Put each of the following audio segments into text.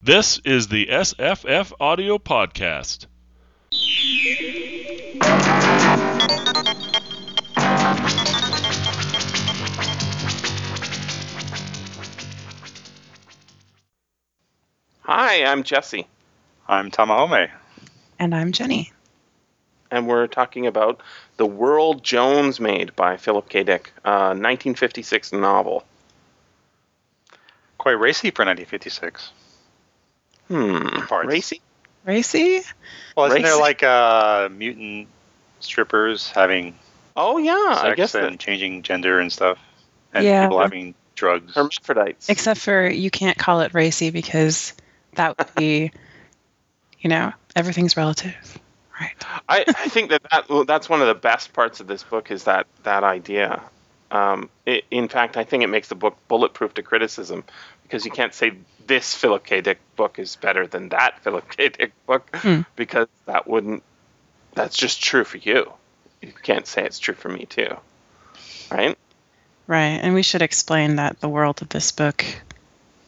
This is the SFF Audio Podcast. Hi, I'm Jesse, I'm Tamahome. And I'm Jenny. and we're talking about The World Jones Made by Philip K. Dick, uh, 1956 novel. Quite racy for 1956. Hmm. Parts. Racy? Racy? Well, isn't there like uh, mutant strippers having Oh, yeah, sex I guess and the changing gender and stuff? And Yeah. people having drugs. hermaphrodites. Except for you can't call it racy because that would be, you know, everything's relative. Right. I, I think that, that well, that's one of the best parts of this book is that, that idea. Um, it, in fact, I think it makes the book bulletproof to criticism because you can't say this Philip K. Dick book is better than that Philip K. Dick book Hmm. because that wouldn't. That's just true for you. You can't say it's true for me too, right? Right. And we should explain that the world of this book,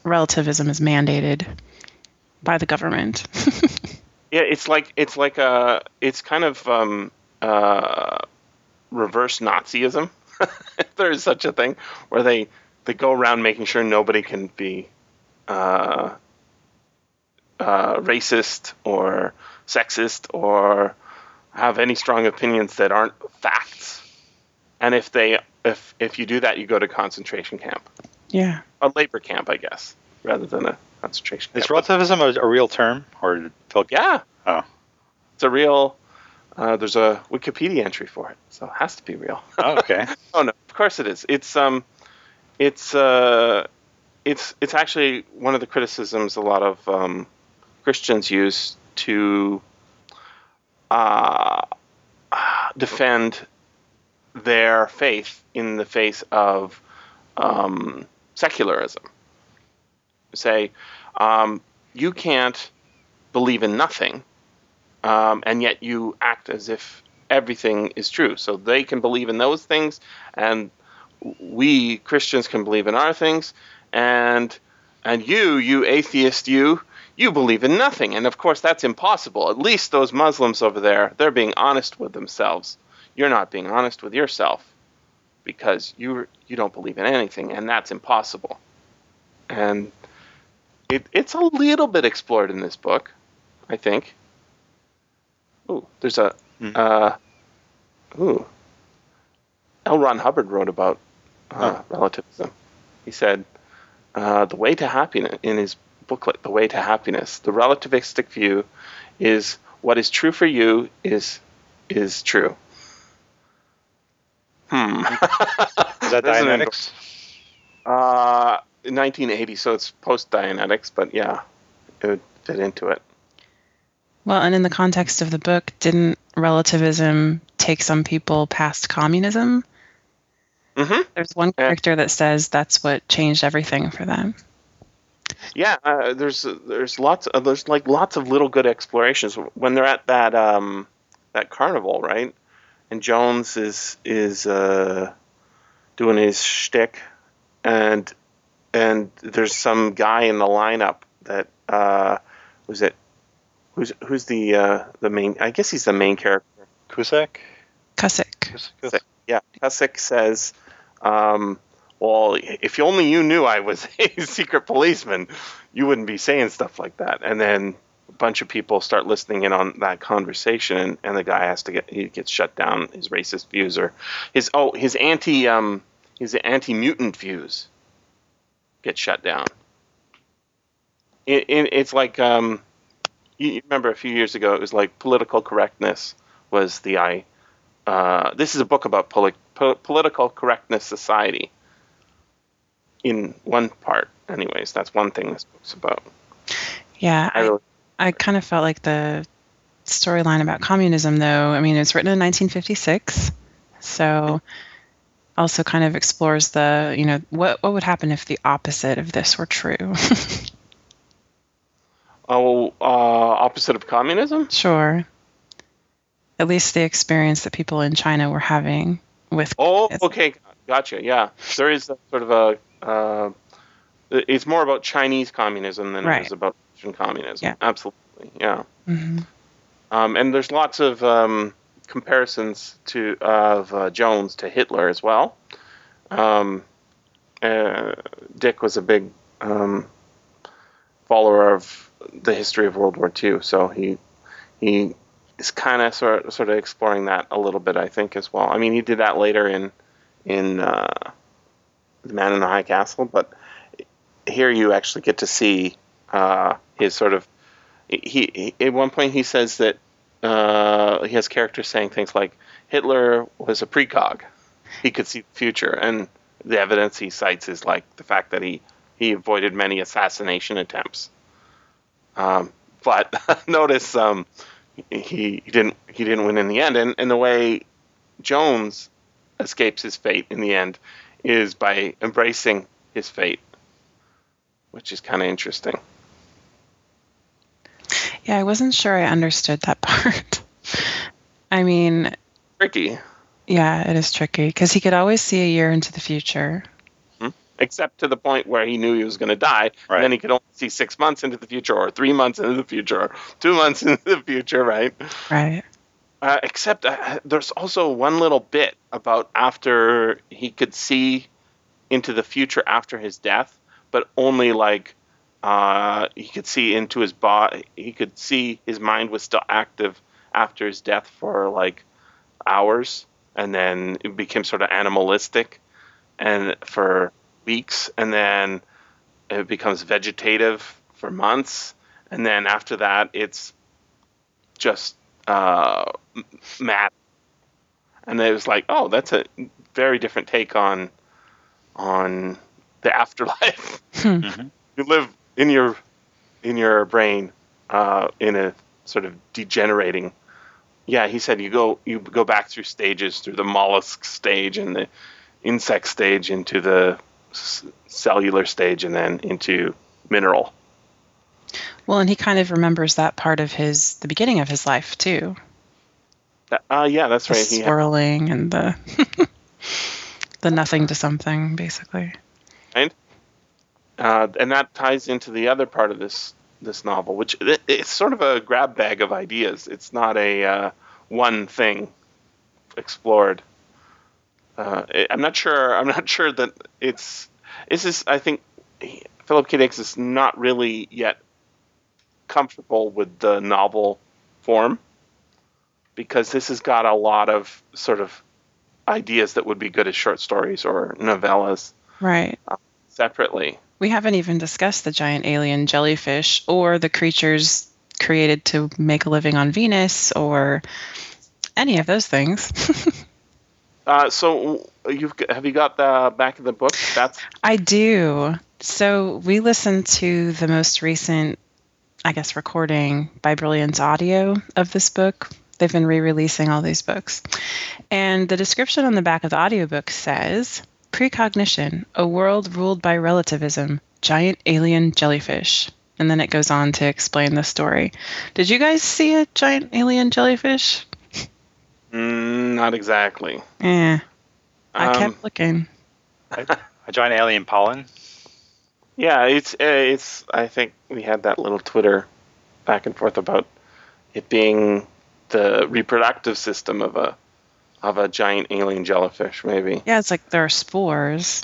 relativism is mandated by the government. Yeah, it's like it's like a it's kind of um, uh, reverse Nazism. if there is such a thing, where they they go around making sure nobody can be uh, uh, racist or sexist or have any strong opinions that aren't facts. And if they if if you do that, you go to concentration camp, yeah. a labor camp, I guess, rather than a concentration camp. Is relativism a, a real term? Or did Phil Yeah. Oh. It's a real. Uh, there's a Wikipedia entry for it, so it has to be real. Oh, okay. oh no, of course it is. It's um, it's uh, it's it's actually one of the criticisms a lot of um, Christians use to uh, defend their faith in the face of um, secularism. Say, um, you can't believe in nothing, um, and yet you act as if everything is true. So they can believe in those things, and we Christians can believe in our things, and and you, you atheist, you, you believe in nothing. And of course, that's impossible. At least those Muslims over there, they're being honest with themselves. You're not being honest with yourself because you you don't believe in anything, and that's impossible. And it, it's a little bit explored in this book, I think. Ooh, there's a Hmm. uh, ooh. L. Ron Hubbard wrote about uh, relativism. He said, uh, "The way to happiness in his booklet, The Way to Happiness, the relativistic view is what is true for you is is true." Hmm. Is that Dianetics? Uh, 1980, so it's post Dianetics, but yeah, it would fit into it. Well, and in the context of the book, didn't relativism take some people past communism? Hmm There's one Yeah. character that says that's what changed everything for them. Yeah, uh, there's there's lots of, there's like lots of little good explorations when they're at that um that carnival, right? And Jones is is uh, doing his shtick, and and there's some guy in the lineup that uh, who's it? Who's who's the uh, the main? I guess he's the main character. Cusack? Cussick. Cus- Cus- Yeah, Cussick says, um, "Well, if only you knew I was a secret policeman, you wouldn't be saying stuff like that." And then a bunch of people start listening in on that conversation, and, and the guy has to get he gets shut down. His racist views or his oh his anti um his anti mutant views get shut down. It, it, it's like um, you you remember a few years ago, it was like political correctness was the I uh, this is a book about poli- po- political correctness society. In one part, anyways, that's one thing this book's about. Yeah, I I, really, I kind of felt like the storyline about communism, though. I mean, it's written in 1956, so also kind of explores the, you know, what what would happen if the opposite of this were true. oh, uh, opposite of communism. sure. At least the experience that people in China were having with. Oh, okay, gotcha. Yeah, there is a sort of a. Uh, it's more about Chinese communism than it Right. is about Russian communism. Yeah. Absolutely, yeah. hmm Um, and there's lots of um, comparisons to of uh, Jones to Hitler as well. Um, uh, Dick was a big um, follower of the history of World War II, so he he is kind of sort sort of exploring that a little bit, I think, as well. I mean, he did that later in in uh, The Man in the High Castle, but here you actually get to see uh, his sort of he, he at one point he says that uh, he has characters saying things like Hitler was a precog. He could see the future, and the evidence he cites is like the fact that he he avoided many assassination attempts. Um, but notice um, he, he didn't he didn't win in the end, and, and the way Jones escapes his fate in the end is by embracing his fate, which is kind of interesting. Yeah, I wasn't sure I understood that part. I mean, Tricky, yeah, it is tricky because he could always see a year into the future. Except to the point where he knew he was going to die, Right. and then he could only see six months into the future, or three months into the future, or two months into the future, right? Right. Uh, except uh, there's also one little bit about after he could see into the future after his death, but only like uh, he could see into his body. He could see his mind was still active after his death for like hours, and then it became sort of animalistic, and for weeks, and then it becomes vegetative for months, and then after that, it's just uh, m- mad. And it was like, oh, that's a very different take on on the afterlife. Mhm. You live in your in your brain uh, in a sort of degenerating. Yeah, he said you go you go back through stages through the mollusk stage and the insect stage into the s- cellular stage and then into mineral. Well, and he kind of remembers that part of his the beginning of his life too. Uh, yeah, that's The right. He had- swirling and the the nothing to something, basically. And uh, and that ties into the other part of this this novel, which it, it's sort of a grab bag of ideas. It's not a uh, one thing explored. Uh, I- I'm not sure. I'm not sure that it's. This is. I think Philip K. Dick is not really yet comfortable with the novel form because this has got a lot of sort of ideas that would be good as short stories or novellas Right. separately. We haven't even discussed the giant alien jellyfish or the creatures created to make a living on Venus or any of those things. Uh, so you've have you got the back of the book? That's I do. So we listened to the most recent, I guess, recording by Brilliance Audio of this book. They've been re releasing all these books. And the description on the back of the audiobook says Precognition, a world ruled by relativism, giant alien jellyfish. And then it goes on to explain the story. Did you guys see a giant alien jellyfish? Mm, not exactly. Yeah. I Um, kept looking. A giant alien pollen. Yeah, it's uh, it's. I think we had that little Twitter back and forth about it being the reproductive system of a of a giant alien jellyfish. Maybe Yeah, it's like there are spores.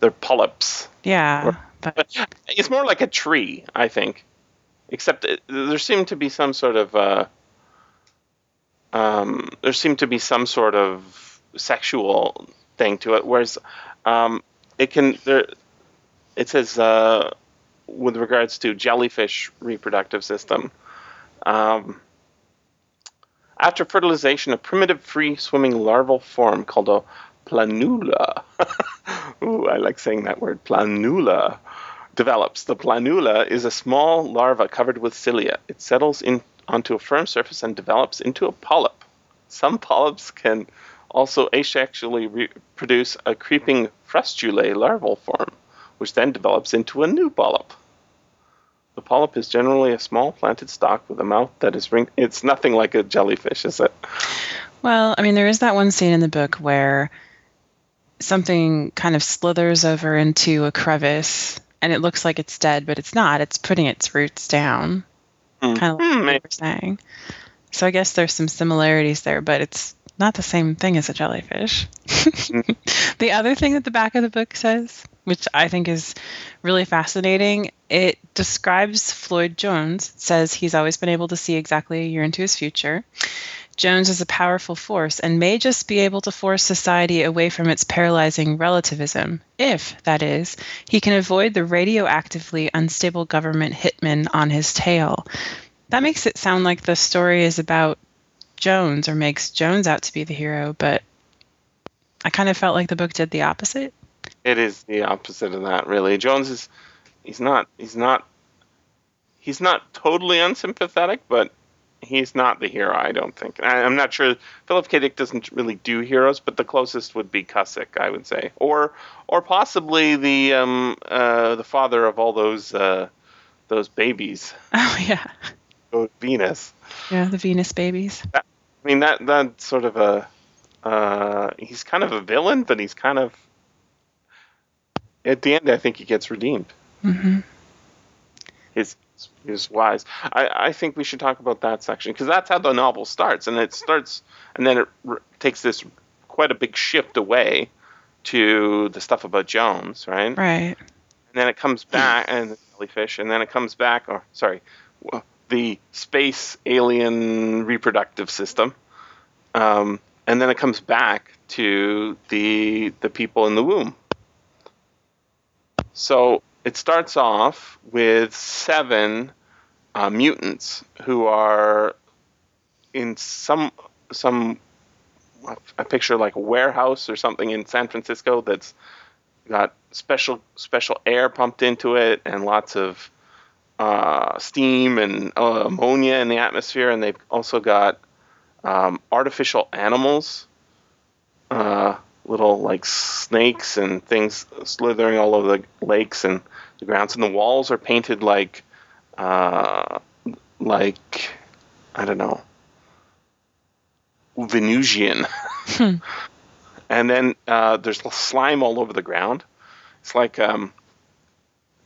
they're polyps. Yeah. But But it's more like a tree, I think. Except it, there seemed to be some sort of uh, um, there seemed to be some sort of sexual thing to it, whereas um, it can there. It says uh, with regards to jellyfish reproductive system. Um, after fertilization, a primitive free swimming larval form called a planula. Ooh, I like saying that word, planula develops. The planula is a small larva covered with cilia. It settles in onto a firm surface and develops into a polyp. Some polyps can also asexually reproduce a creeping frustulae larval form, which then develops into a new polyp. The polyp is generally a small planted stalk with a mouth that is ring. It's nothing like a jellyfish, is it? Well, I mean, there is that one scene in the book where something kind of slithers over into a crevice and it looks like it's dead, but it's not. It's putting its roots down, Hmm. kind of like Hmm, what maybe. you were saying. So I guess there's some similarities there, but it's not the same thing as a jellyfish. the other thing that the back of the book says, which I think is really fascinating, it describes Floyd Jones. Says he's always been able to see exactly a year into his future. Jones is a powerful force and may just be able to force society away from its paralyzing relativism, if, that is, he can avoid the radioactively unstable government hitman on his tail. That makes it sound like the story is about Jones or makes Jones out to be the hero, but I kind of felt like the book did the opposite. It is the opposite of that, really. Jones is he's not he's not he's not totally unsympathetic, but he's not the hero. I don't think. I, I'm not sure. Philip K. Dick doesn't really do heroes, but the closest would be Cussick, I would say, or or possibly the um uh the father of all those uh those babies, Oh yeah, oh, Venus. yeah, the Venus babies. I mean that that's sort of a uh he's kind of a villain, but he's kind of at the end I think he gets redeemed. hmm His his wise. I I think we should talk about that section because that's how the novel starts, and it starts and then it r- takes this quite a big shift away to the stuff about Jones, right? Right. and then it comes back and the jellyfish and then it comes back or sorry the space alien reproductive system um, and then it comes back to the the people in the womb so it starts off with seven uh, mutants who are in some some I picture like a warehouse or something in San Francisco that's got special special air pumped into it and lots of uh, steam and uh, ammonia in the atmosphere, and they've also got um, artificial animals, uh, little like snakes and things slithering all over the lakes and the grounds, and the walls are painted like uh, like I don't know Venusian. and then uh, there's slime all over the ground. It's like, um,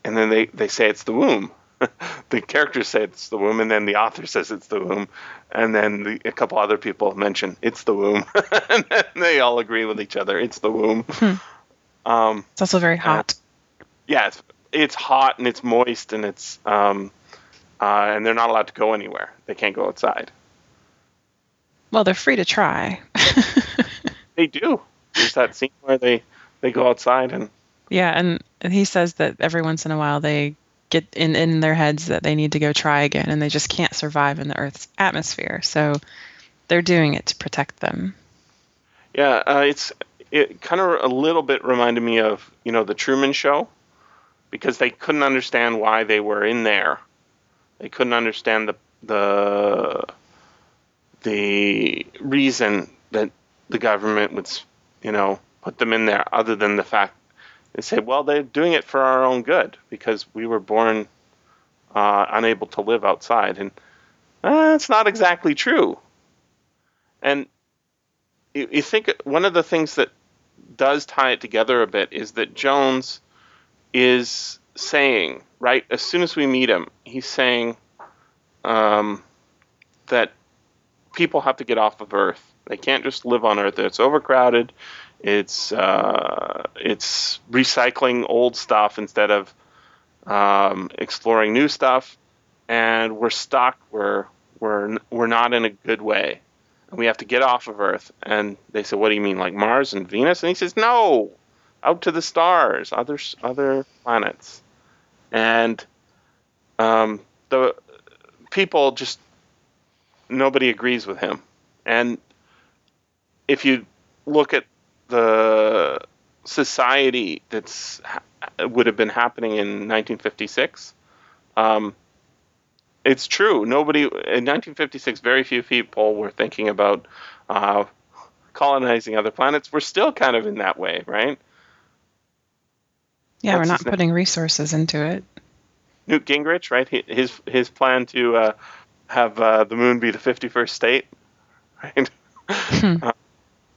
and then they, they say it's the womb. the characters say it's the womb, and then the author says it's the womb, and then the, a couple other people mention it's the womb, and then they all agree with each other. It's the womb. Um, It's also very hot. yeah, it's, it's hot and it's moist and it's um, uh, and they're not allowed to go anywhere. They can't go outside. Well, they're free to try. They do. There's that scene where they they go outside and yeah, and and he says that every once in a while they get in in their heads that they need to go try again, and they just can't survive in the Earth's atmosphere. So they're doing it to protect them. Yeah, uh, it's it kind of a little bit reminded me of you know the Truman Show, because they couldn't understand why they were in there. They couldn't understand the the the reason that the government would you know put them in there, other than the fact they say, well, they're doing it for our own good because we were born uh, unable to live outside, and uh, it's not exactly true. And you, you think one of the things that does tie it together a bit is that Jones is saying, right, as soon as we meet him, he's saying um, that people have to get off of Earth. They can't just live on Earth. It's overcrowded. It's uh, it's recycling old stuff instead of um, exploring new stuff, and we're stuck. We're we're we're not in a good way and we have to get off of Earth. And they said, "What do you mean, like Mars and Venus?" And he says, "No, out to the stars, other other planets." And um, the people just nobody agrees with him. And if you look at the society that's would have been happening in 1956. Um, it's true. Nobody in 1956, very few people were thinking about uh, colonizing other planets. We're still kind of in that way, right? Yeah, What's we're not putting resources into it. Newt Gingrich, right? His his plan to uh, have uh, the moon be the 51st state, right? uh,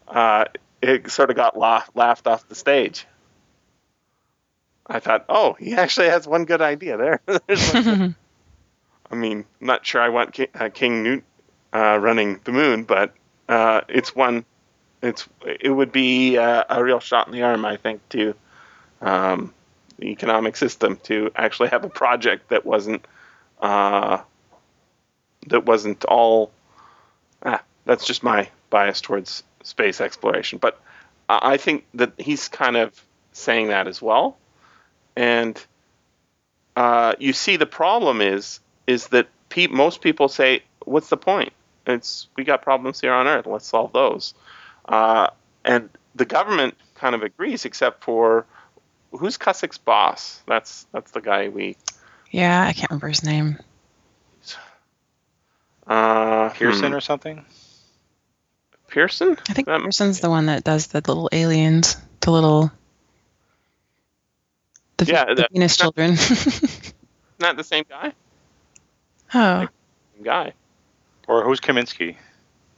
uh, it sort of got la- laughed off the stage. I thought, oh, he actually has one good idea there. I mean, I'm not sure I want King, uh, King Newt uh, running the moon, but uh, it's one. It's it would be uh, a real shot in the arm, I think, to um, the economic system to actually have a project that wasn't uh, that wasn't all. Ah, that's just my bias towards space exploration, but I I think that he's kind of saying that as well, and uh, you see the problem is is that pe- most people say, "What's the point? It's we got problems here on Earth. Let's solve those." Uh, and the government kind of agrees, except for who's Cussick's boss? That's that's the guy we. yeah, I can't remember his name. Uh, Pearson hmm, or something. Pearson. I think That- Pearson's the one that does the little aliens, the little the, Yeah, the that- Venus children. Not the same guy. oh, Same guy. Or who's Kaminsky?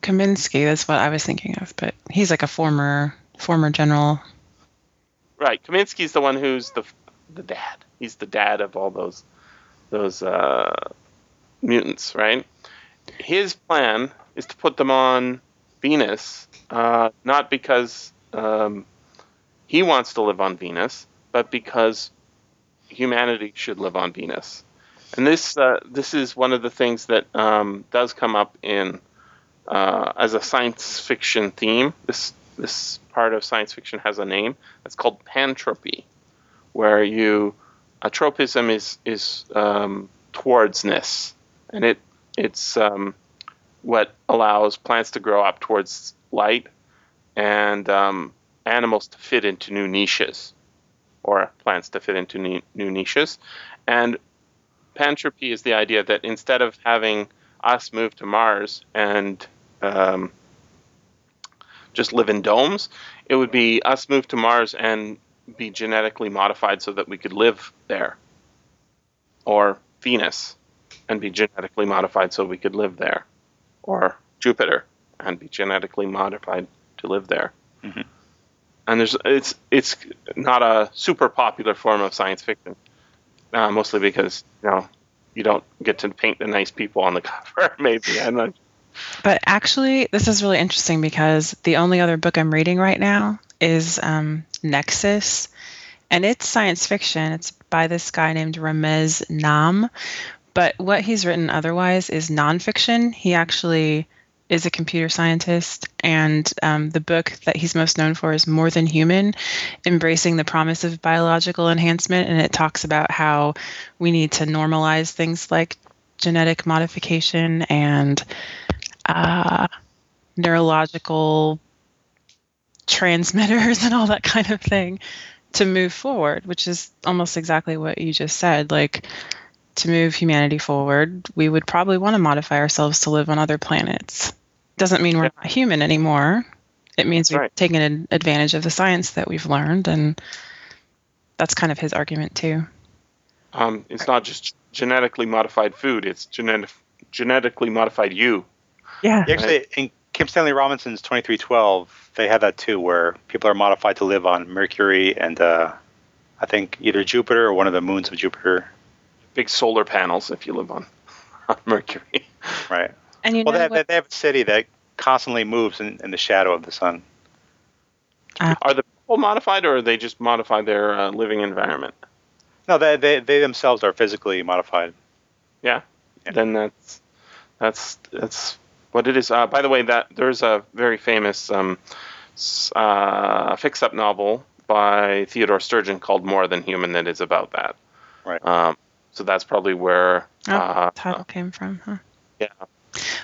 Kaminsky. That's what I was thinking of, but he's like a former former general. Right. Kaminsky's the one who's the the dad. He's the dad of all those those uh, mutants, right? His plan is to put them on Venus, uh, not because um, he wants to live on Venus, but because humanity should live on Venus. And this uh, this is one of the things that um, does come up in uh, as a science fiction theme. This this part of science fiction has a name. It's called pantropy, where you a tropism is is um, towardsness, and it it's um, what allows plants to grow up towards light and um, animals to fit into new niches, or plants to fit into new, niches, and pantropy is the idea that instead of having us move to Mars and um, just live in domes, it would be us move to Mars and be genetically modified so that we could live there, or Venus and be genetically modified so we could live there, or Jupiter and be genetically modified to live there. Mhm. And there's it's it's not a super popular form of science fiction, uh, mostly because you know you don't get to paint the nice people on the cover. Maybe I'm not. But actually, this is really interesting because the only other book I'm reading right now is um, Nexus, and it's science fiction. It's by this guy named Ramez Naam. But what he's written otherwise is nonfiction. He actually is a computer scientist, and um, the book that he's most known for is More Than Human Embracing the Promise of Biological Enhancement. And it talks about how we need to normalize things like genetic modification and uh, neurological transmitters and all that kind of thing to move forward, which is almost exactly what you just said. Like, to move humanity forward, we would probably want to modify ourselves to live on other planets. Doesn't mean we're not human anymore. It means That's we've right. taken advantage of the science that we've learned, and that's kind of his argument too. Um, it's not just genetically modified food; it's genetic, genetically modified you. Yeah. Yeah, Actually, in Kim Stanley Robinson's 2312, they had that too, where people are modified to live on Mercury and uh, I think either Jupiter or one of the moons of Jupiter. Big solar panels if you live on, on Mercury. Right. And you Well, know they have, what? they have a city that constantly moves in, in the shadow of the sun. Are the people modified, or are they just modify their uh, living environment? No, they, they, they themselves are physically modified. Yeah. Yeah. Then that's that's that's what it is. Uh, by the way, that there's a very famous um, uh, fix-up novel by Theodore Sturgeon called More Than Human that is about that. Right. Um, so that's probably where. Oh, uh, title came from, huh? yeah.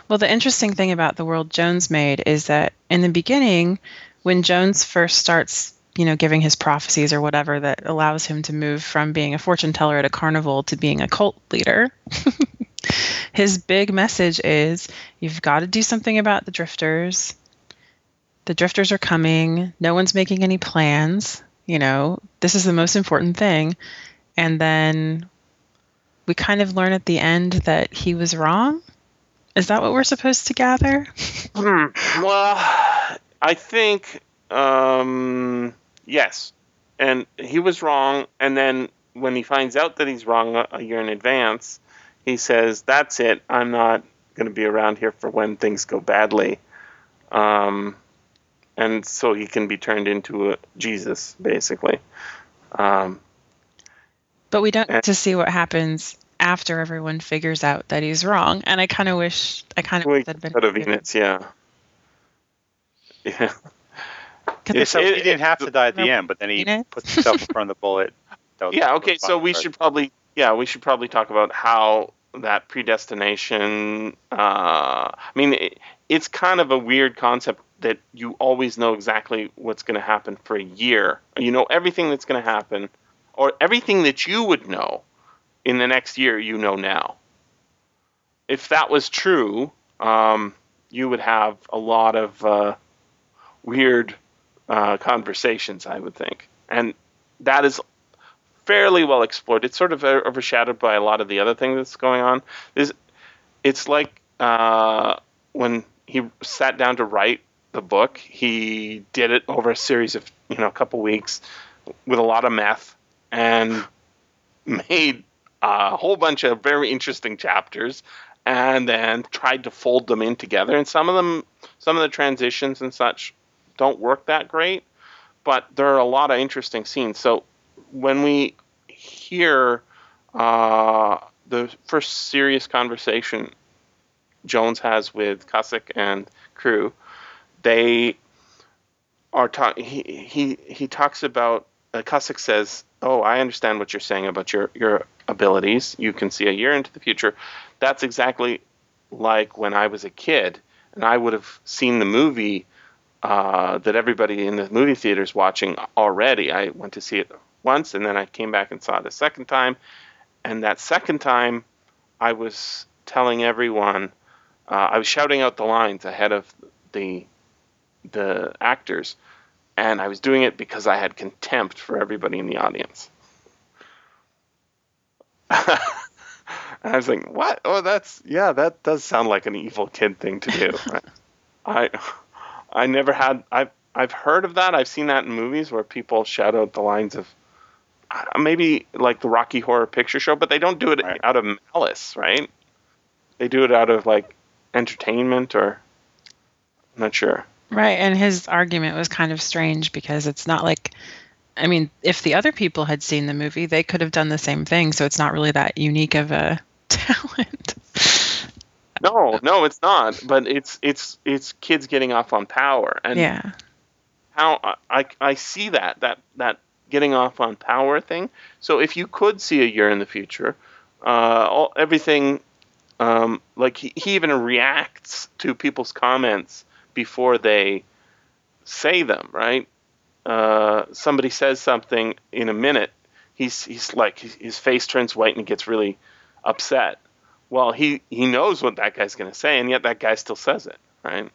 Well, the interesting thing about the world Jones made is that in the beginning, when Jones first starts, you know, giving his prophecies or whatever that allows him to move from being a fortune teller at a carnival to being a cult leader, his big message is you've got to do something about the drifters. The drifters are coming. No one's making any plans. You know, this is the most important thing. And then we kind of learn at the end that he was wrong. Is that what we're supposed to gather? Hmm. Well, I think um, yes, and he was wrong. And then when he finds out that he's wrong a, year in advance, he says, "That's it. I'm not going to be around here for when things go badly." Um, and so he can be turned into a Jesus, basically. Um, But we don't And- get to see what happens after everyone figures out that he's wrong. And I kind of wish I kind of wish that'd been could have Venus, yeah. Yeah. 'cause Yeah, it's so it- he didn't have to die at the Nope. end, but then he Venus. puts himself in front of the bullet. Yeah okay so we part. should probably yeah we should probably talk about how that predestination uh, i mean it, it's kind of a weird concept that you always know exactly what's going to happen for a year you know everything that's going to happen or everything that you would know in the next year you know now if that was true um, you would have a lot of uh, weird uh, conversations i would think and that is fairly well explored. It's sort of overshadowed by a lot of the other things that's going on. There's, it's like uh, when he sat down to write the book, he did it over a series of you know a couple weeks with a lot of meth and made a whole bunch of very interesting chapters and then tried to fold them in together and some of them some of the transitions and such don't work that great but there are a lot of interesting scenes so when we hear uh, the first serious conversation Jones has with Cussick and crew, they are talking. He, he he talks about uh, Cussick says, "Oh, I understand what you're saying about your your abilities. You can see a year into the future. That's exactly like when I was a kid, and I would have seen the movie." Uh, that everybody in the movie theater is watching already. I went to see it once, and then I came back and saw it a second time. And that second time, I was telling everyone, uh, I was shouting out the lines ahead of the the actors, and I was doing it because I had contempt for everybody in the audience. and I was like, "What? Oh, that's yeah, that does sound like an evil kid thing to do." I I never had I've I've heard of that. I've seen that in movies where people shout out the lines of maybe like the Rocky Horror Picture Show, but they don't do it Right. out of malice, right? They do it out of like entertainment or I'm not sure. Right, and his argument was kind of strange because it's not like I mean, if the other people had seen the movie, they could have done the same thing, so it's not really that unique of a talent. No, no, it's not. But it's it's it's kids getting off on power, and yeah. how I, I I see that that that getting off on power thing. So if you could see a year in the future, uh, all, everything um, like he, he even reacts to people's comments before they say them, right? Uh, somebody says something in a minute, he's he's like his, face turns white and he gets really upset. Well, he he knows what that guy's going to say, and yet that guy still says it, right?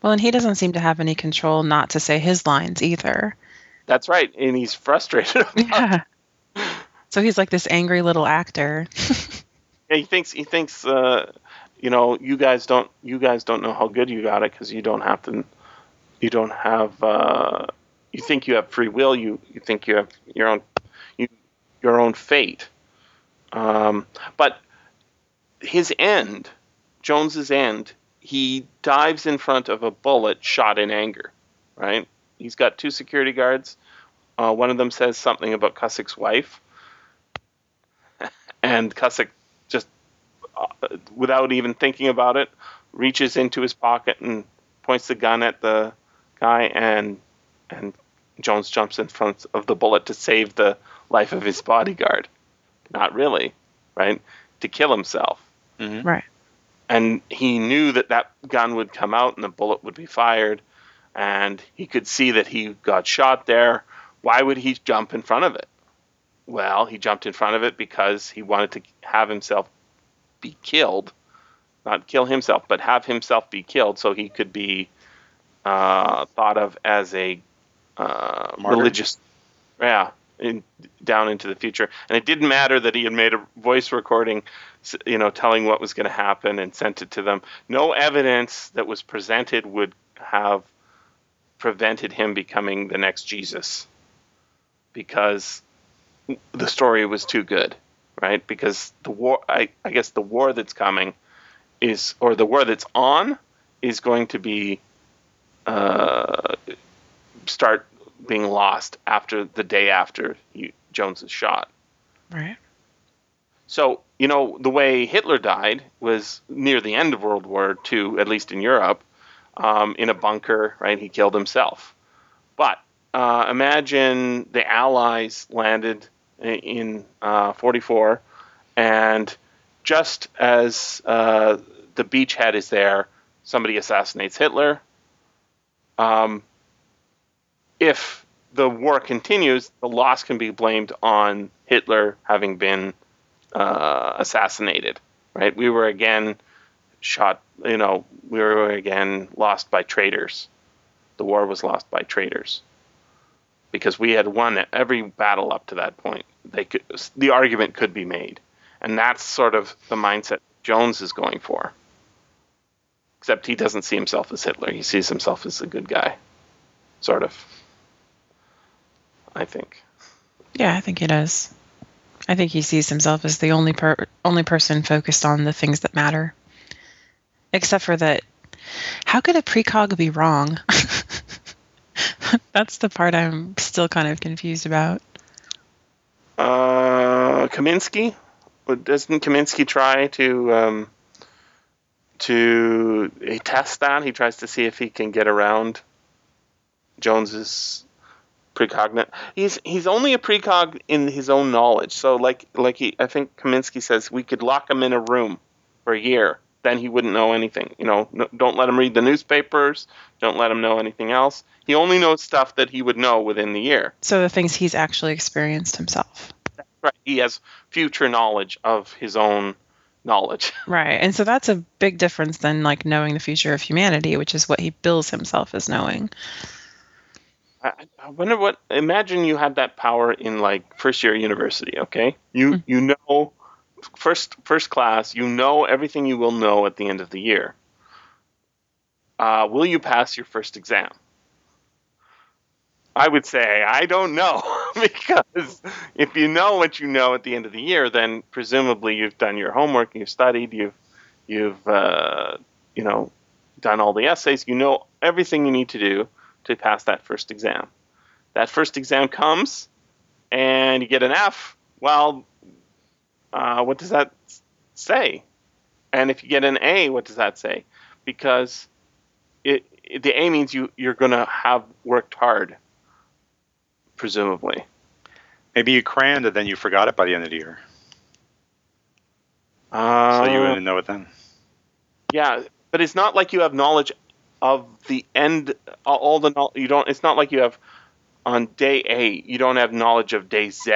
Well, and he doesn't seem to have any control not to say his lines either. That's right, and he's frustrated. About it. Yeah. So he's like this angry little actor. Yeah, he thinks he thinks uh, you know you guys don't you guys don't know how good you got it because you don't have to you don't have uh, you think you have free will you you think you have your own you, your own fate. Um, but his end Jones's end he dives in front of a bullet shot in anger right? He's got two security guards. Uh, one of them says something about Cussick's wife. And Cussick Uh, without even thinking about it, reaches into his pocket and points the gun at the guy, and and Jones jumps in front of the bullet to save the life of his bodyguard. Not really, right? To kill himself. Mm-hmm. right. And he knew that that gun would come out and the bullet would be fired, and he could see that he got shot there. Why would he jump in front of it? Well, he jumped in front of it because he wanted to have himself be killed, not kill himself, but have himself be killed so he could be uh, thought of as a uh, religious, yeah, in, down into the future. And it didn't matter that he had made a voice recording, you know, telling what was going to happen and sent it to them. No evidence that was presented would have prevented him becoming the next Jesus, because the story was too good, right? Because the war, I, I guess the war that's coming is, or the war that's on, is going to be uh, start being lost after the day after he, Jones is shot. Right. So, you know, the way Hitler died was near the end of World War II, at least in Europe, um, in a bunker, right? He killed himself. But uh, imagine the Allies landed in uh, 44, and just as uh, the beachhead is there, somebody assassinates Hitler. Um, if the war continues, the loss can be blamed on Hitler having been uh, assassinated. Right? We were again shot. You know, we were again lost by traitors. The war was lost by traitors because we had won every battle up to that point. They could, the argument could be made, and that's sort of the mindset Jones is going for. Except he doesn't see himself as Hitler; he sees himself as a good guy, sort of. I think. Yeah, I think he does. I think he sees himself as the only per- only person focused on the things that matter. Except for that, how could a precog be wrong? That's the part I'm still kind of confused about. Uh, Kaminsky, doesn't Kaminsky try to um, to test that? He tries to see if he can get around Jones's precognate. He's he's only a precog in his own knowledge. So like like he, I think Kaminsky says we could lock him in a room for a year, then he wouldn't know anything. You know, no, don't let him read the newspapers. Don't let him know anything else. He only knows stuff that he would know within the year. So the things he's actually experienced himself. Right. He has future knowledge of his own knowledge. Right. And so that's a big difference than like knowing the future of humanity, which is what he bills himself as knowing. I, I wonder what. Imagine you had that power in like first year university. Okay, you mm-hmm. you know first first class. You know everything you will know at the end of the year. Uh, will you pass your first exam? I would say I don't know because if you know what you know at the end of the year, then presumably you've done your homework, you've studied, you've you've uh, you know done all the essays, you know everything you need to do to pass that first exam. That first exam comes, and you get an F. Well, uh, what does that say? And if you get an A, what does that say? Because it, it the A means you you're going to have worked hard presumably. Maybe you crammed and then you forgot it by the end of the year. Uh, so you wouldn't know it then. Yeah, but it's not like you have knowledge of the end. All the you don't. It's not like you have on day A. You don't have knowledge of day Z,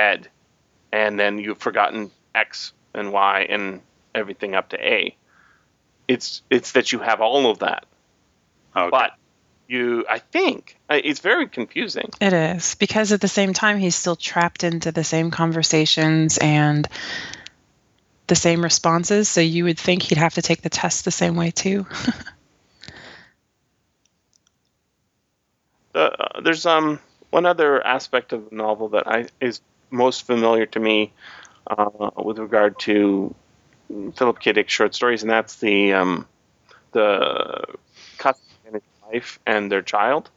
and then you've forgotten X and Y and everything up to A. It's it's that you have all of that. Okay. But you i think uh, it's very confusing it is because at the same time he's still trapped into the same conversations and the same responses so you would think he'd have to take the test the same way too uh, there's um one other aspect of the novel that i is most familiar to me uh, with regard to philip k dick short stories and that's the um the Cussick and his wife and their child.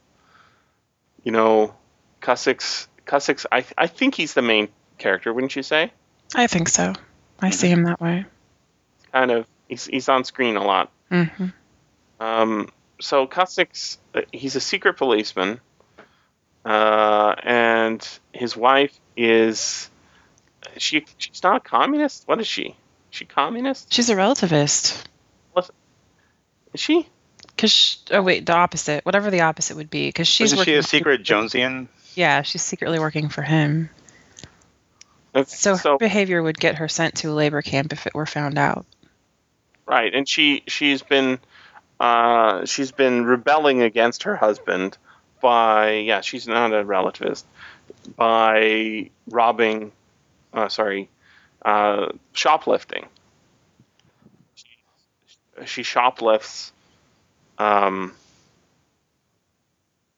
You know, Cussix. Cussix. I I think he's the main character, wouldn't you say? I think so. I see him that way. Kind of. He's he's on screen a lot. Mm-hmm. Um. So Cussix, uh, he's a secret policeman, uh, and his wife is. She she's not a communist. What is she? Is she communist? She's a relativist. What? Is she? Because oh wait, the opposite, whatever the opposite would be, because she's Isn't she a secret Jonesian? Yeah, she's secretly working for him. That's, so, so her behavior would get her sent to a labor camp if it were found out. Right, and she she's been uh, she's been rebelling against her husband by yeah she's not a relativist by robbing uh, sorry uh, shoplifting. She, shoplifts um,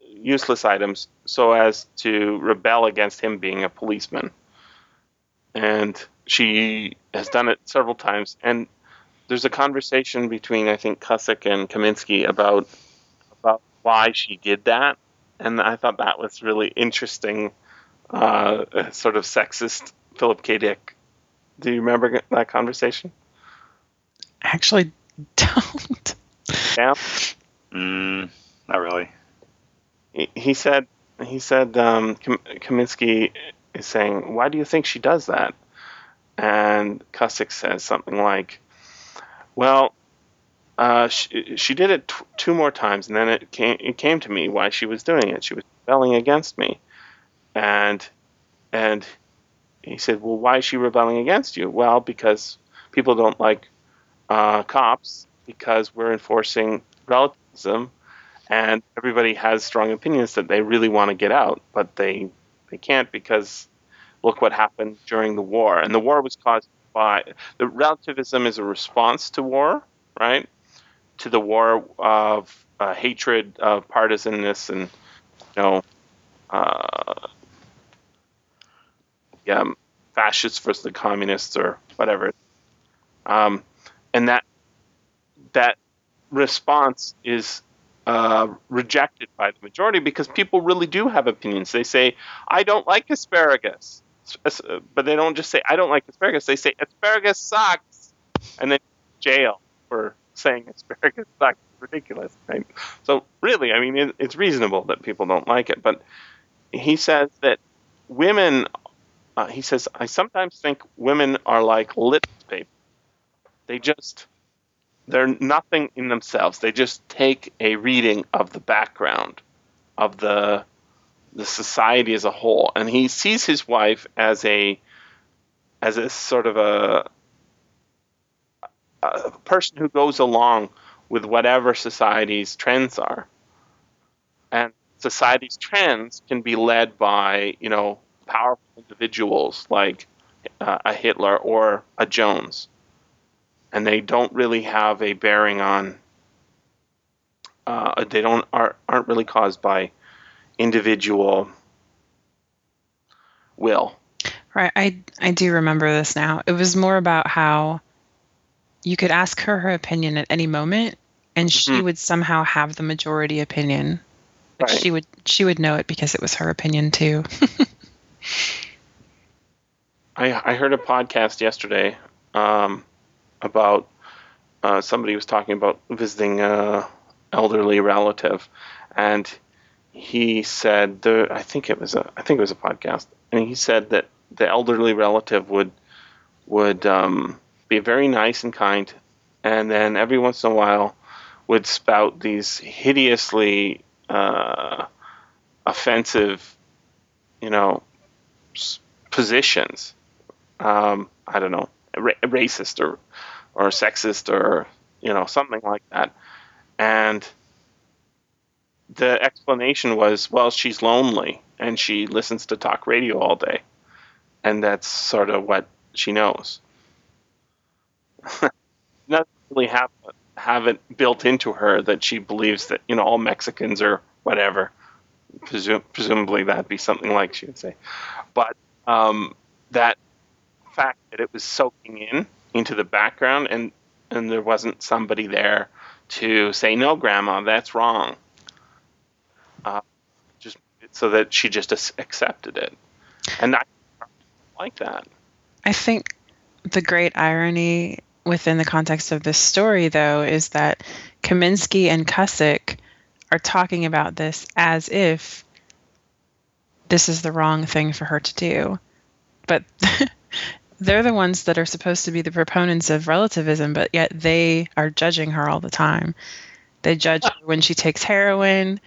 useless items so as to rebel against him being a policeman. And she has done it several times. And there's a conversation between I think Cussick and Kaminsky about about why she did that, and I thought that was really interesting, uh, sort of sexist Philip K. Dick. Do you remember that conversation? Actually don't. Yeah. Mm, not really. He, he said he said um, Kam- Kaminsky is saying, "Why do you think she does that?" And Cussick says something like, "Well, uh, she, she did it t- two more times, and then it came it came to me why she was doing it. She was rebelling against me, and and he said, well, why is she rebelling against you? Well, because people don't like uh, cops because we're enforcing relativism, and everybody has strong opinions that they really want to get out, but they they can't because look what happened during the war, and the war was caused by the relativism is a response to war, right? To the war of uh, hatred, of partisanness, and you know, uh, yeah, fascists versus the communists or whatever. Um, and that that response is uh, rejected by the majority because people really do have opinions. They say, "I don't like asparagus," but they don't just say, "I don't like asparagus." They say, "Asparagus sucks," and then jail for saying asparagus sucks. Ridiculous, right? So really, I mean, it, it's reasonable that people don't like it, but he says that women. Uh, he says, "I sometimes think women are like litmus paper. They just." they're nothing in themselves. They just take a reading of the background of the the society as a whole, and he sees his wife as a as a sort of a a person who goes along with whatever society's trends are, and society's trends can be led by you know powerful individuals like uh, a Hitler or a Jones and they don't really have a bearing on. Uh, they don't are, aren't really caused by individual will. Right. I I do remember this now. It was more about how you could ask her her opinion at any moment, and she Mhm. would somehow have the majority opinion. Like Right. She would she would know it because it was her opinion too. I, I heard a podcast yesterday um, about uh, somebody was talking about visiting a elderly relative, and he said the I think it was a I think it was a podcast, and he said that the elderly relative would would um, be very nice and kind, and then every once in a while would spout these hideously uh, offensive, you know, positions um, I don't know, ra- racist or or sexist or you know something like that, and the explanation was, well, she's lonely and she listens to talk radio all day, and that's sort of what she knows. Not really have have it built into her that she believes that you know all Mexicans are whatever. Presum- presumably that'd be something like she would say, but um, that fact that it was soaking in into the background and and there wasn't somebody there to say no grandma that's wrong uh, just so that she just accepted it. And i like that. I think the great irony within the context of this story, though, is that Kaminsky and Cussick are talking about this as if this is the wrong thing for her to do. But they're the ones that are supposed to be the proponents of relativism, but yet they are judging her all the time. They judge her when she takes heroin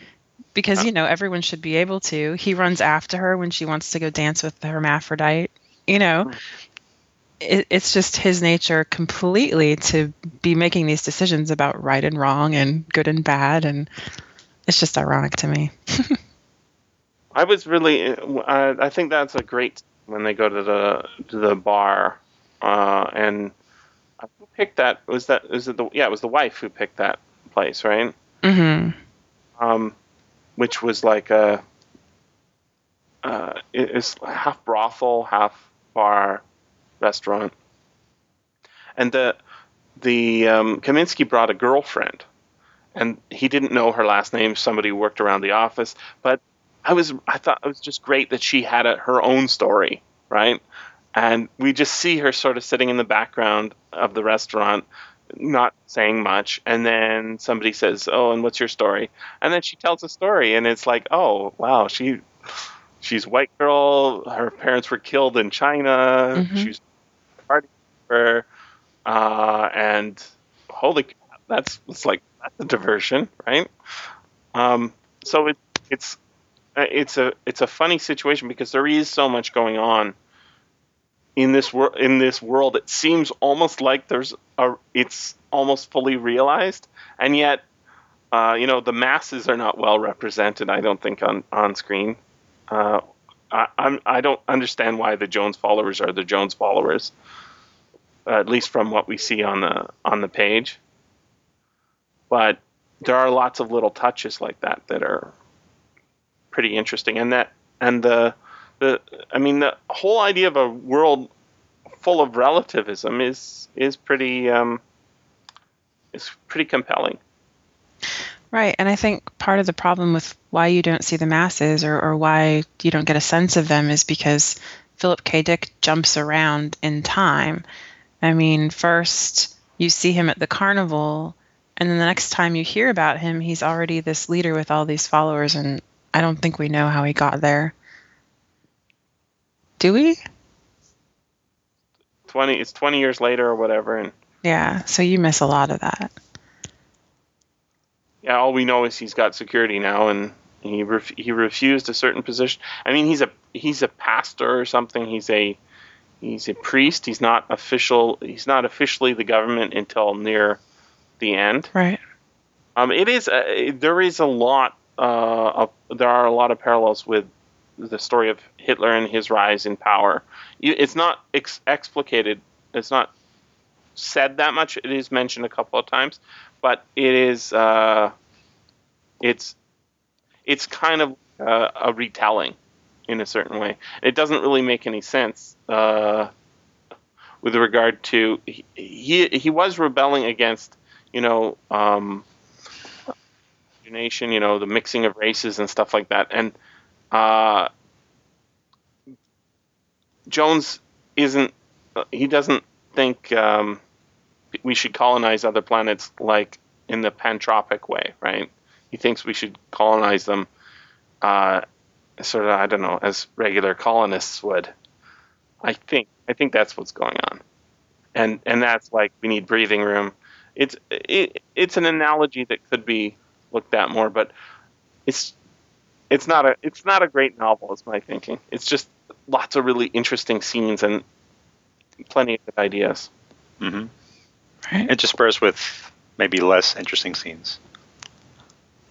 because, you know, everyone should be able to. He runs after her when she wants to go dance with the hermaphrodite. You know, it, it's just his nature completely to be making these decisions about right and wrong and good and bad. And it's just ironic to me. i was really uh, i think that's a great when they go to the to the bar uh, and who picked that was that was it the yeah it was the wife who picked that place right? Hmm um, which was like a uh, it is half brothel, half bar, restaurant, and the the um, Kaminsky brought a girlfriend, and he didn't know her last name. Somebody worked around the office, but I was I thought it was just great that she had a, her own story, right? And we just see her sort of sitting in the background of the restaurant, not saying much. And then somebody says, "Oh, and what's your story?" And then she tells a story, and it's like, "Oh, wow, she she's a white girl. Her parents were killed in China. Mhm. She's party for, uh, and holy, that's it's like that's a diversion, right? Um, so it, it's uh, it's a it's a funny situation because there is so much going on in this world in this world. It seems almost like there's a it's almost fully realized and yet uh, you know the masses are not well represented i don't think on on screen. Uh, I, I'm, I don't understand why the jones followers are the jones followers at least from what we see on the on the page but there are lots of little touches like that that are pretty interesting and that and the the I mean the whole idea of a world full of relativism is is pretty um, is pretty compelling. Right. And I think part of the problem with why you don't see the masses or, or why you don't get a sense of them is because Philip K. Dick jumps around in time. I mean, first you see him at the carnival, and then the next time you hear about him, he's already this leader with all these followers, and I don't think we know how he got there. Do we? Twenty it's twenty years later or whatever, and Yeah. So you miss a lot of that. yeah, all we know is he's got security now, and he ref- he refused a certain position. I mean, he's a he's a pastor or something. He's a he's a priest. He's not official. He's not officially the government until near the end. Right. Um, it is uh, there is a lot uh, of there are a lot of parallels with the story of Hitler and his rise in power. It's not ex- explicated. It's not said that much. It is mentioned a couple of times, but it is uh, it's it's kind of uh, a retelling in a certain way. It doesn't really make any sense uh, with regard to he, he he was rebelling against you know um, you know, the mixing of races and stuff like that. And uh, Jones isn't, he doesn't think um, we should colonize other planets like in the pantropic way, right? He thinks we should colonize them uh, sort of, I don't know, as regular colonists would. I think, I think that's what's going on. And, and that's like we need breathing room. It's it, it's an analogy that could be looked at more, but it's it's not a it's not a great novel, is my thinking. It's just lots of really interesting scenes and plenty of good ideas. hmm Right. Interspersed with maybe less interesting scenes.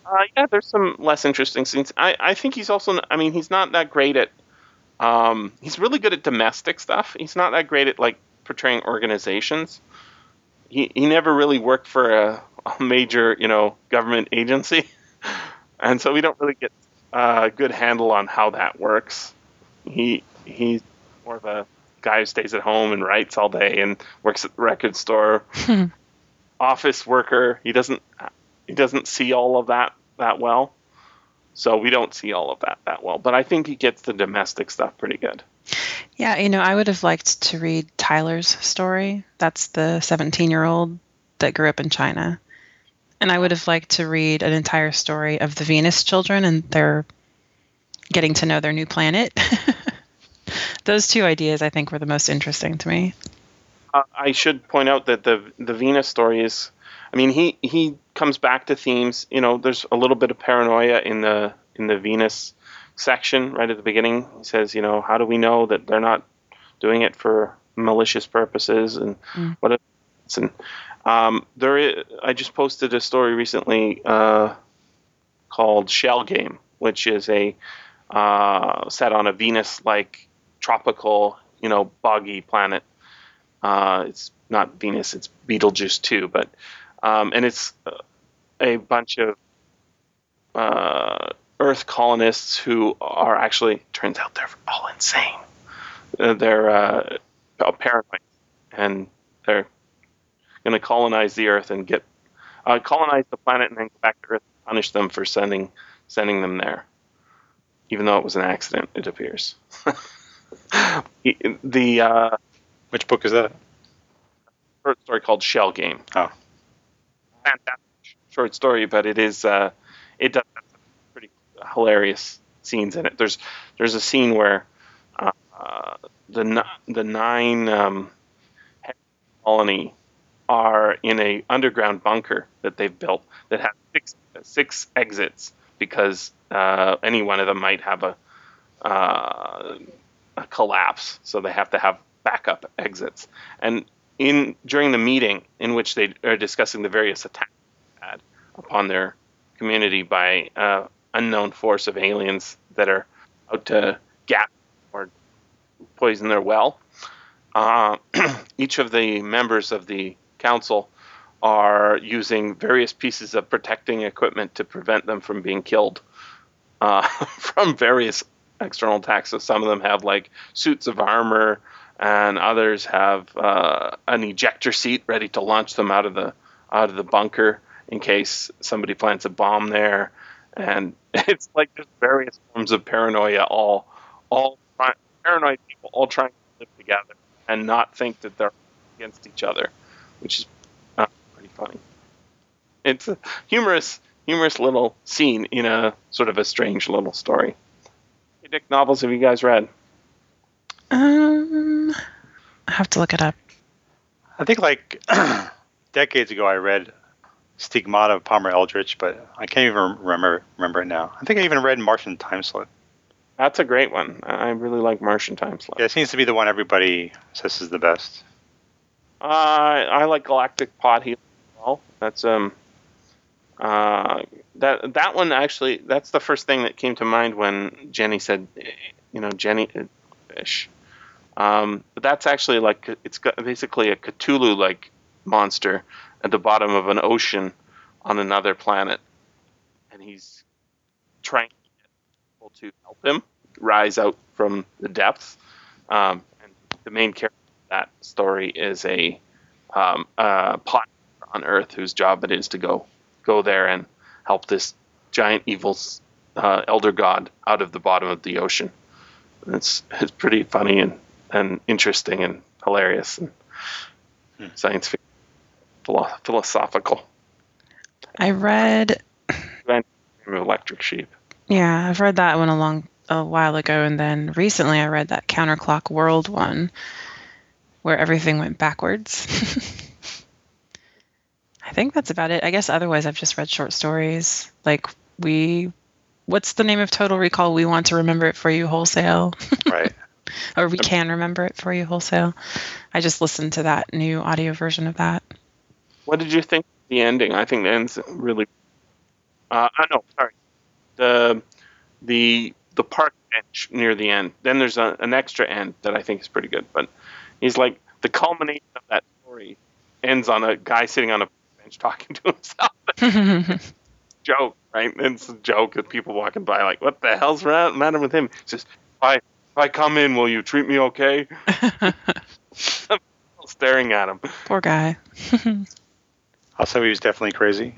Uh, yeah, there's some less interesting scenes. I, I think he's also I mean he's not that great at um, he's really good at domestic stuff. He's not that great at like portraying organizations. He he never really worked for a, a major you know government agency, and so we don't really get a good handle on how that works. He he's more of a guy who stays at home and writes all day and works at the record store. Hmm. Office worker. He doesn't he doesn't see all of that that well. So we don't see all of that that well. But I think he gets the domestic stuff pretty good. Yeah, you know, I would have liked to read Tyler's story. That's the 17 year old that grew up in China. And I would have liked to read an entire story of the Venus children and their getting to know their new planet. Those two ideas, I think, were the most interesting to me. Uh, I should point out that the the Venus story is, I mean, he he comes back to themes. You know, there's a little bit of paranoia in the in the Venus section right at the beginning. He says, you know, how do we know that they're not doing it for malicious purposes and Mm. what? And um, there, is, I just posted a story recently uh, called Shell Game, which is a uh, set on a Venus-like tropical, you know, boggy planet. Uh, it's not Venus, it's Betelgeuse too, but um, and it's uh, a bunch of uh, Earth colonists who are actually turns out they're all insane. Uh, they're uh, paranoid, and they're going to colonize the Earth and get uh, colonize the planet and then go back to Earth and punish them for sending sending them there, even though it was an accident. It appears. the uh, Which book is that? short story called Shell Game. Oh. Fantastic short story, but it is uh, it does have some pretty hilarious scenes in it. There's there's a scene where uh, the the nine um, colony are in a underground bunker that they've built that has six six exits because uh, any one of them might have a, uh, a collapse, so they have to have backup exits. And in during the meeting in which they are discussing the various attacks upon their community by uh, unknown force of aliens that are out to gas or poison their well, uh, each of the members of the council are using various pieces of protecting equipment to prevent them from being killed uh, from various external attacks. So some of them have like suits of armor, and others have uh, an ejector seat ready to launch them out of the out of the bunker in case somebody plants a bomb there. And it's like there's various forms of paranoia, all all try- paranoid people all trying to live together and not think that they're against each other, which is uh, pretty funny. It's a humorous, humorous little scene in a sort of a strange little story. Hey, Dick, novels have you guys read? Um, I have to look it up. I think like decades ago I read Stigmata of Palmer Eldritch, but I can't even remember remember it now. I think I even read Martian Time Slip. That's a great one. I really like Martian Time Slip. Yeah, it seems to be the one everybody says is the best. Uh, I like Galactic Pot Healer as well. That's um, uh, that that one actually. That's the first thing that came to mind when Jenny said, you know, Jenny uh, fish. Um, but that's actually like it's basically a Cthulhu-like monster at the bottom of an ocean on another planet, and he's trying to get people to help him rise out from the depths. Um, and the main character of that story is a um, uh, pot on Earth whose job it is to go go there and help this giant evil uh, elder god out of the bottom of the ocean. And it's it's pretty funny and, and interesting and hilarious and science fiction, philo- philosophical. I read, Electric Sheep. yeah, I've read that one a long a while ago, and then recently I read that Counterclock World one, where everything went backwards. I think that's about it. I guess otherwise I've just read short stories. Like we, what's the name of Total Recall? We want to remember it for you wholesale, Right. or we can remember it for you wholesale. I just listened to that new audio version of that. What did you think of the ending? I think the end's really. Uh, uh, no, sorry. The the the park bench near the end. Then there's a, an extra end that I think is pretty good. But he's like the culmination of that story ends on a guy sitting on a bench talking to himself. joke, right? And it's a joke that people walking by like, what the hell's ra- matter with him? It's just, if I, if I come in, will you treat me okay? Staring at him. Poor guy. Also, he was definitely crazy.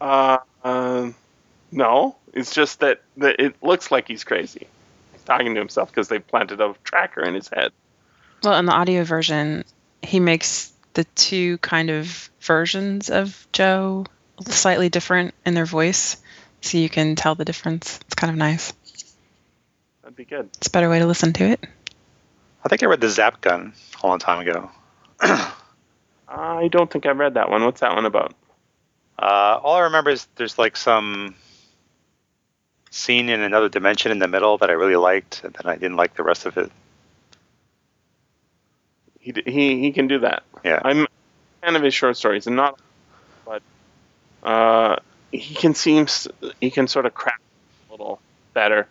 Uh, uh, no, it's just that, that it looks like he's crazy. He's talking to himself because they planted a tracker in his head. Well, in the audio version, he makes the two kind of versions of Joe slightly different in their voice, so you can tell the difference. It's kind of nice. That'd be good. It's a better way to listen to it. I think I read the Zap Gun a long time ago. I don't think I've read that one. What's that one about? Uh, all I remember is there's like some scene in another dimension in the middle that I really liked, and then I didn't like the rest of it. He he he can do that. Yeah. I'm a fan of his short stories, and not, but uh, he can seem he can sort of craft a little better.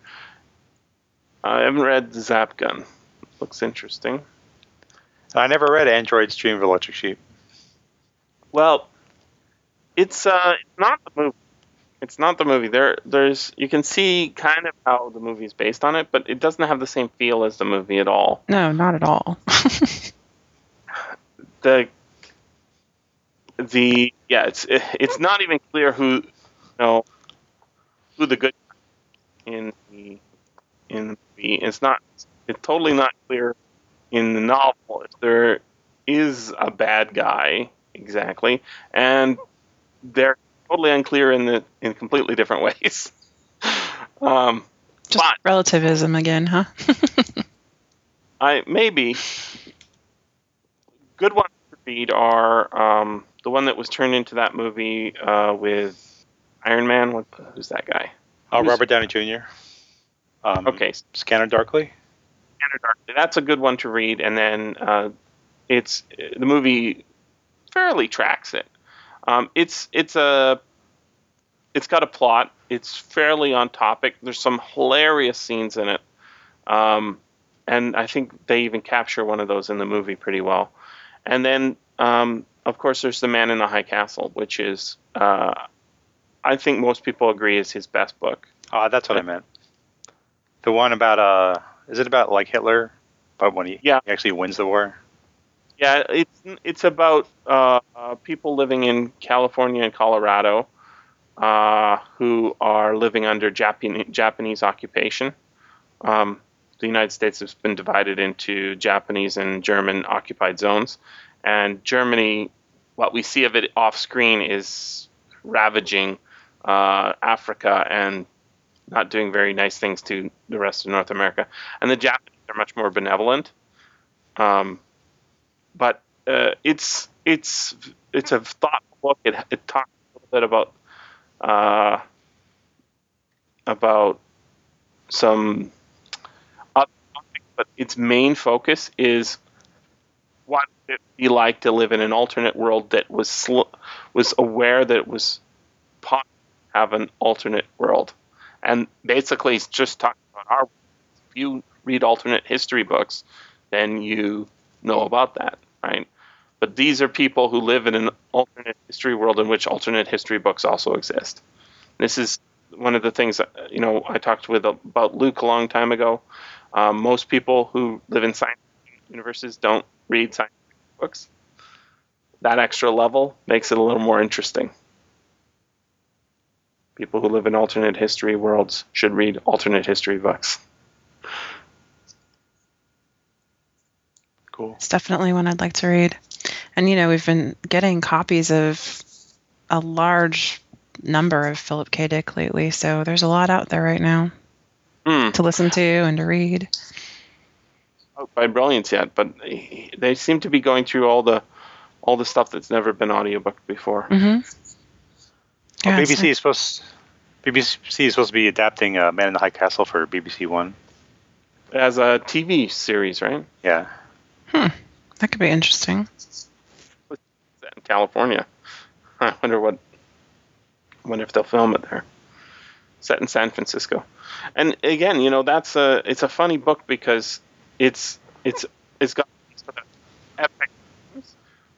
I haven't read the Zap Gun. Looks interesting. I never read Android's Dream of Electric Sheep. Well, it's uh it's not the movie. It's not the movie. There, there's you can see kind of how the movie is based on it, but it doesn't have the same feel as the movie at all. No, not at all. The the yeah, it's it's not even clear who you know who the good in the in the movie. It's not. It's totally not clear in the novel if there is a bad guy exactly, and they're totally unclear in the in completely different ways. um, Just But- relativism again, huh? I maybe good ones to read are um, the one that was turned into that movie uh, with Iron Man. What, who's that guy? Oh, Who's- Robert Downey Jr. Um, Okay, Scanner Darkly. Scanner Darkly. That's a good one to read, and then uh, it's the movie fairly tracks it. Um, it's it's a it's got a plot. It's fairly on topic. There's some hilarious scenes in it, um, and I think they even capture one of those in the movie pretty well. And then, um, of course, there's the Man in the High Castle, which is uh, I think most people agree is his best book. Ah, that's what I meant. The one about uh, is it about like Hitler, but when he, Yeah. he actually wins the war? Yeah, it's it's about uh, uh, people living in California and Colorado uh, who are living under Japan- Japanese occupation. Um, the United States has been divided into Japanese and German occupied zones, and Germany, what we see of it off screen is ravaging uh, Africa and not doing very nice things to the rest of North America. And the Japanese are much more benevolent. Um, but uh, it's it's it's a thoughtful book. It, it talks a little bit about uh, about some other topics, but its main focus is what would it be like to live in an alternate world that was sl- was aware that it was possible to have an alternate world, and basically it's just talking about our. If you read alternate history books, then you know about that, right? But these are people who live in an alternate history world in which alternate history books also exist. This is one of the things you know I talked with about Luke a long time ago. Um, most people who live in science universes don't read science books. That extra level makes it a little more interesting. People who live in alternate history worlds should read alternate history books. Cool. It's definitely one I'd like to read. And you know, we've been getting copies of a large number of Philip K. Dick lately, so there's a lot out there right now Hmm. to listen to and to read. out by Brilliance yet, but they seem to be going through all the all the stuff that's never been audiobook before. Mm-hmm. Well, BBC is supposed BBC is supposed to be adapting uh, Man in the High Castle for BBC One. As a TV series, right? Yeah. That could be interesting. In California. I wonder what. Wonder if they'll film it there. Set in San Francisco, and again, you know, that's a it's a funny book because it's it's it's got sort of epic,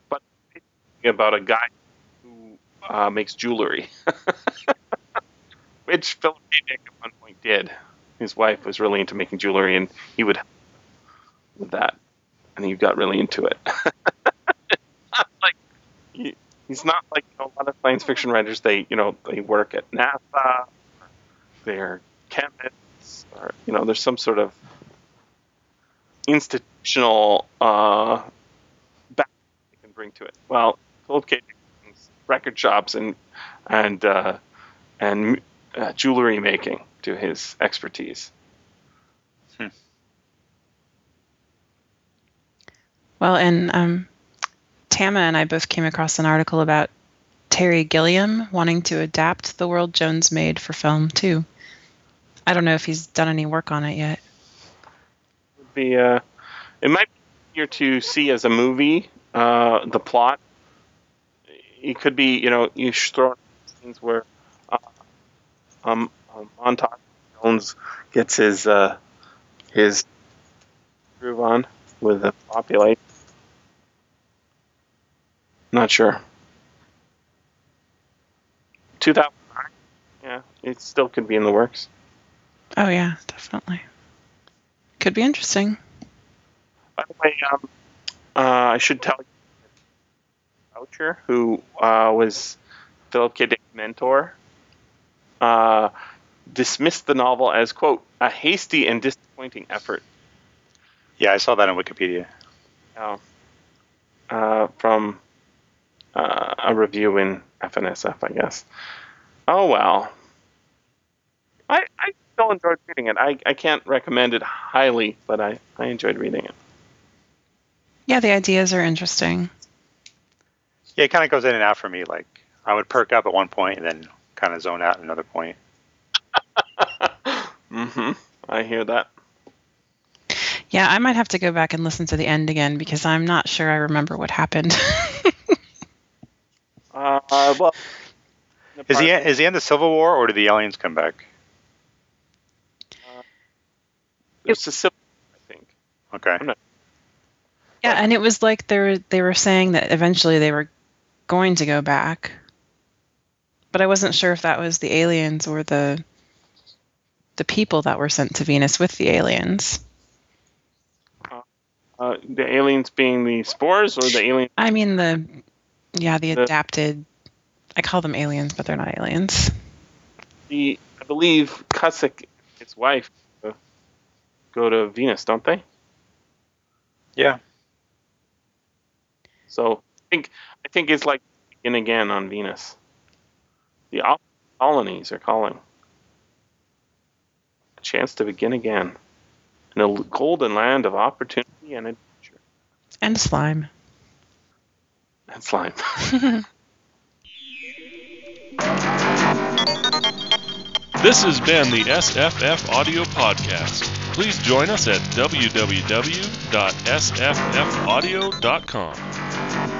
but it's about a guy who uh, makes jewelry, which Philip K. Dick at one point did. His wife was really into making jewelry, and he would with that, and he got really into it. Like he, he's not like you know, a lot of science fiction writers. They you know they work at NASA, they're chemists, or you know there's some sort of institutional uh, back they can bring to it. Well, K. Dick's record shops and and uh, and uh, jewelry making to his expertise. Well, and um, Tama and I both came across an article about Terry Gilliam wanting to adapt The World Jones made for film too. I don't know if he's done any work on it yet. Be uh, it might be easier to see as a movie uh, the plot. It could be you know you throw scenes where uh, um, um Montague Jones gets his uh, his groove on with the population. Not sure. 2009. Yeah, it still could be in the works. Oh yeah, definitely. Could be interesting. By the way, um, uh, I should tell you, Boucher, who uh, was Philip K. Dick's mentor, uh, dismissed the novel as quote a hasty and disappointing effort. Yeah, I saw that on Wikipedia. Oh. Uh, from uh, a review in F&SF, I guess. Oh well. I, I still enjoyed reading it. I, I can't recommend it highly, but I, I enjoyed reading it. Yeah, the ideas are interesting. Yeah, it kind of goes in and out for me. Like I would perk up at one point and then kind of zone out at another point. mm-hmm. I hear that. Yeah, I might have to go back and listen to the end again because I'm not sure I remember what happened. uh, well, is he is the end of Civil War or do the aliens come back? Uh, it's a civil, I think. Okay. Yeah, and it was like they were they were saying that eventually they were going to go back, but I wasn't sure if that was the aliens or the the people that were sent to Venus with the aliens. Uh, the aliens being the spores or the aliens? I mean the yeah the, the adapted. I call them aliens, but they're not aliens. The I believe Cussick, his wife, uh, go to Venus, don't they? Yeah. So I think I think it's like begin again on Venus. The colonies are calling. A chance to begin again in a golden land of opportunity and adventure. And slime. And slime. this has been the SFF Audio Podcast. Please join us at www.sffaudio.com.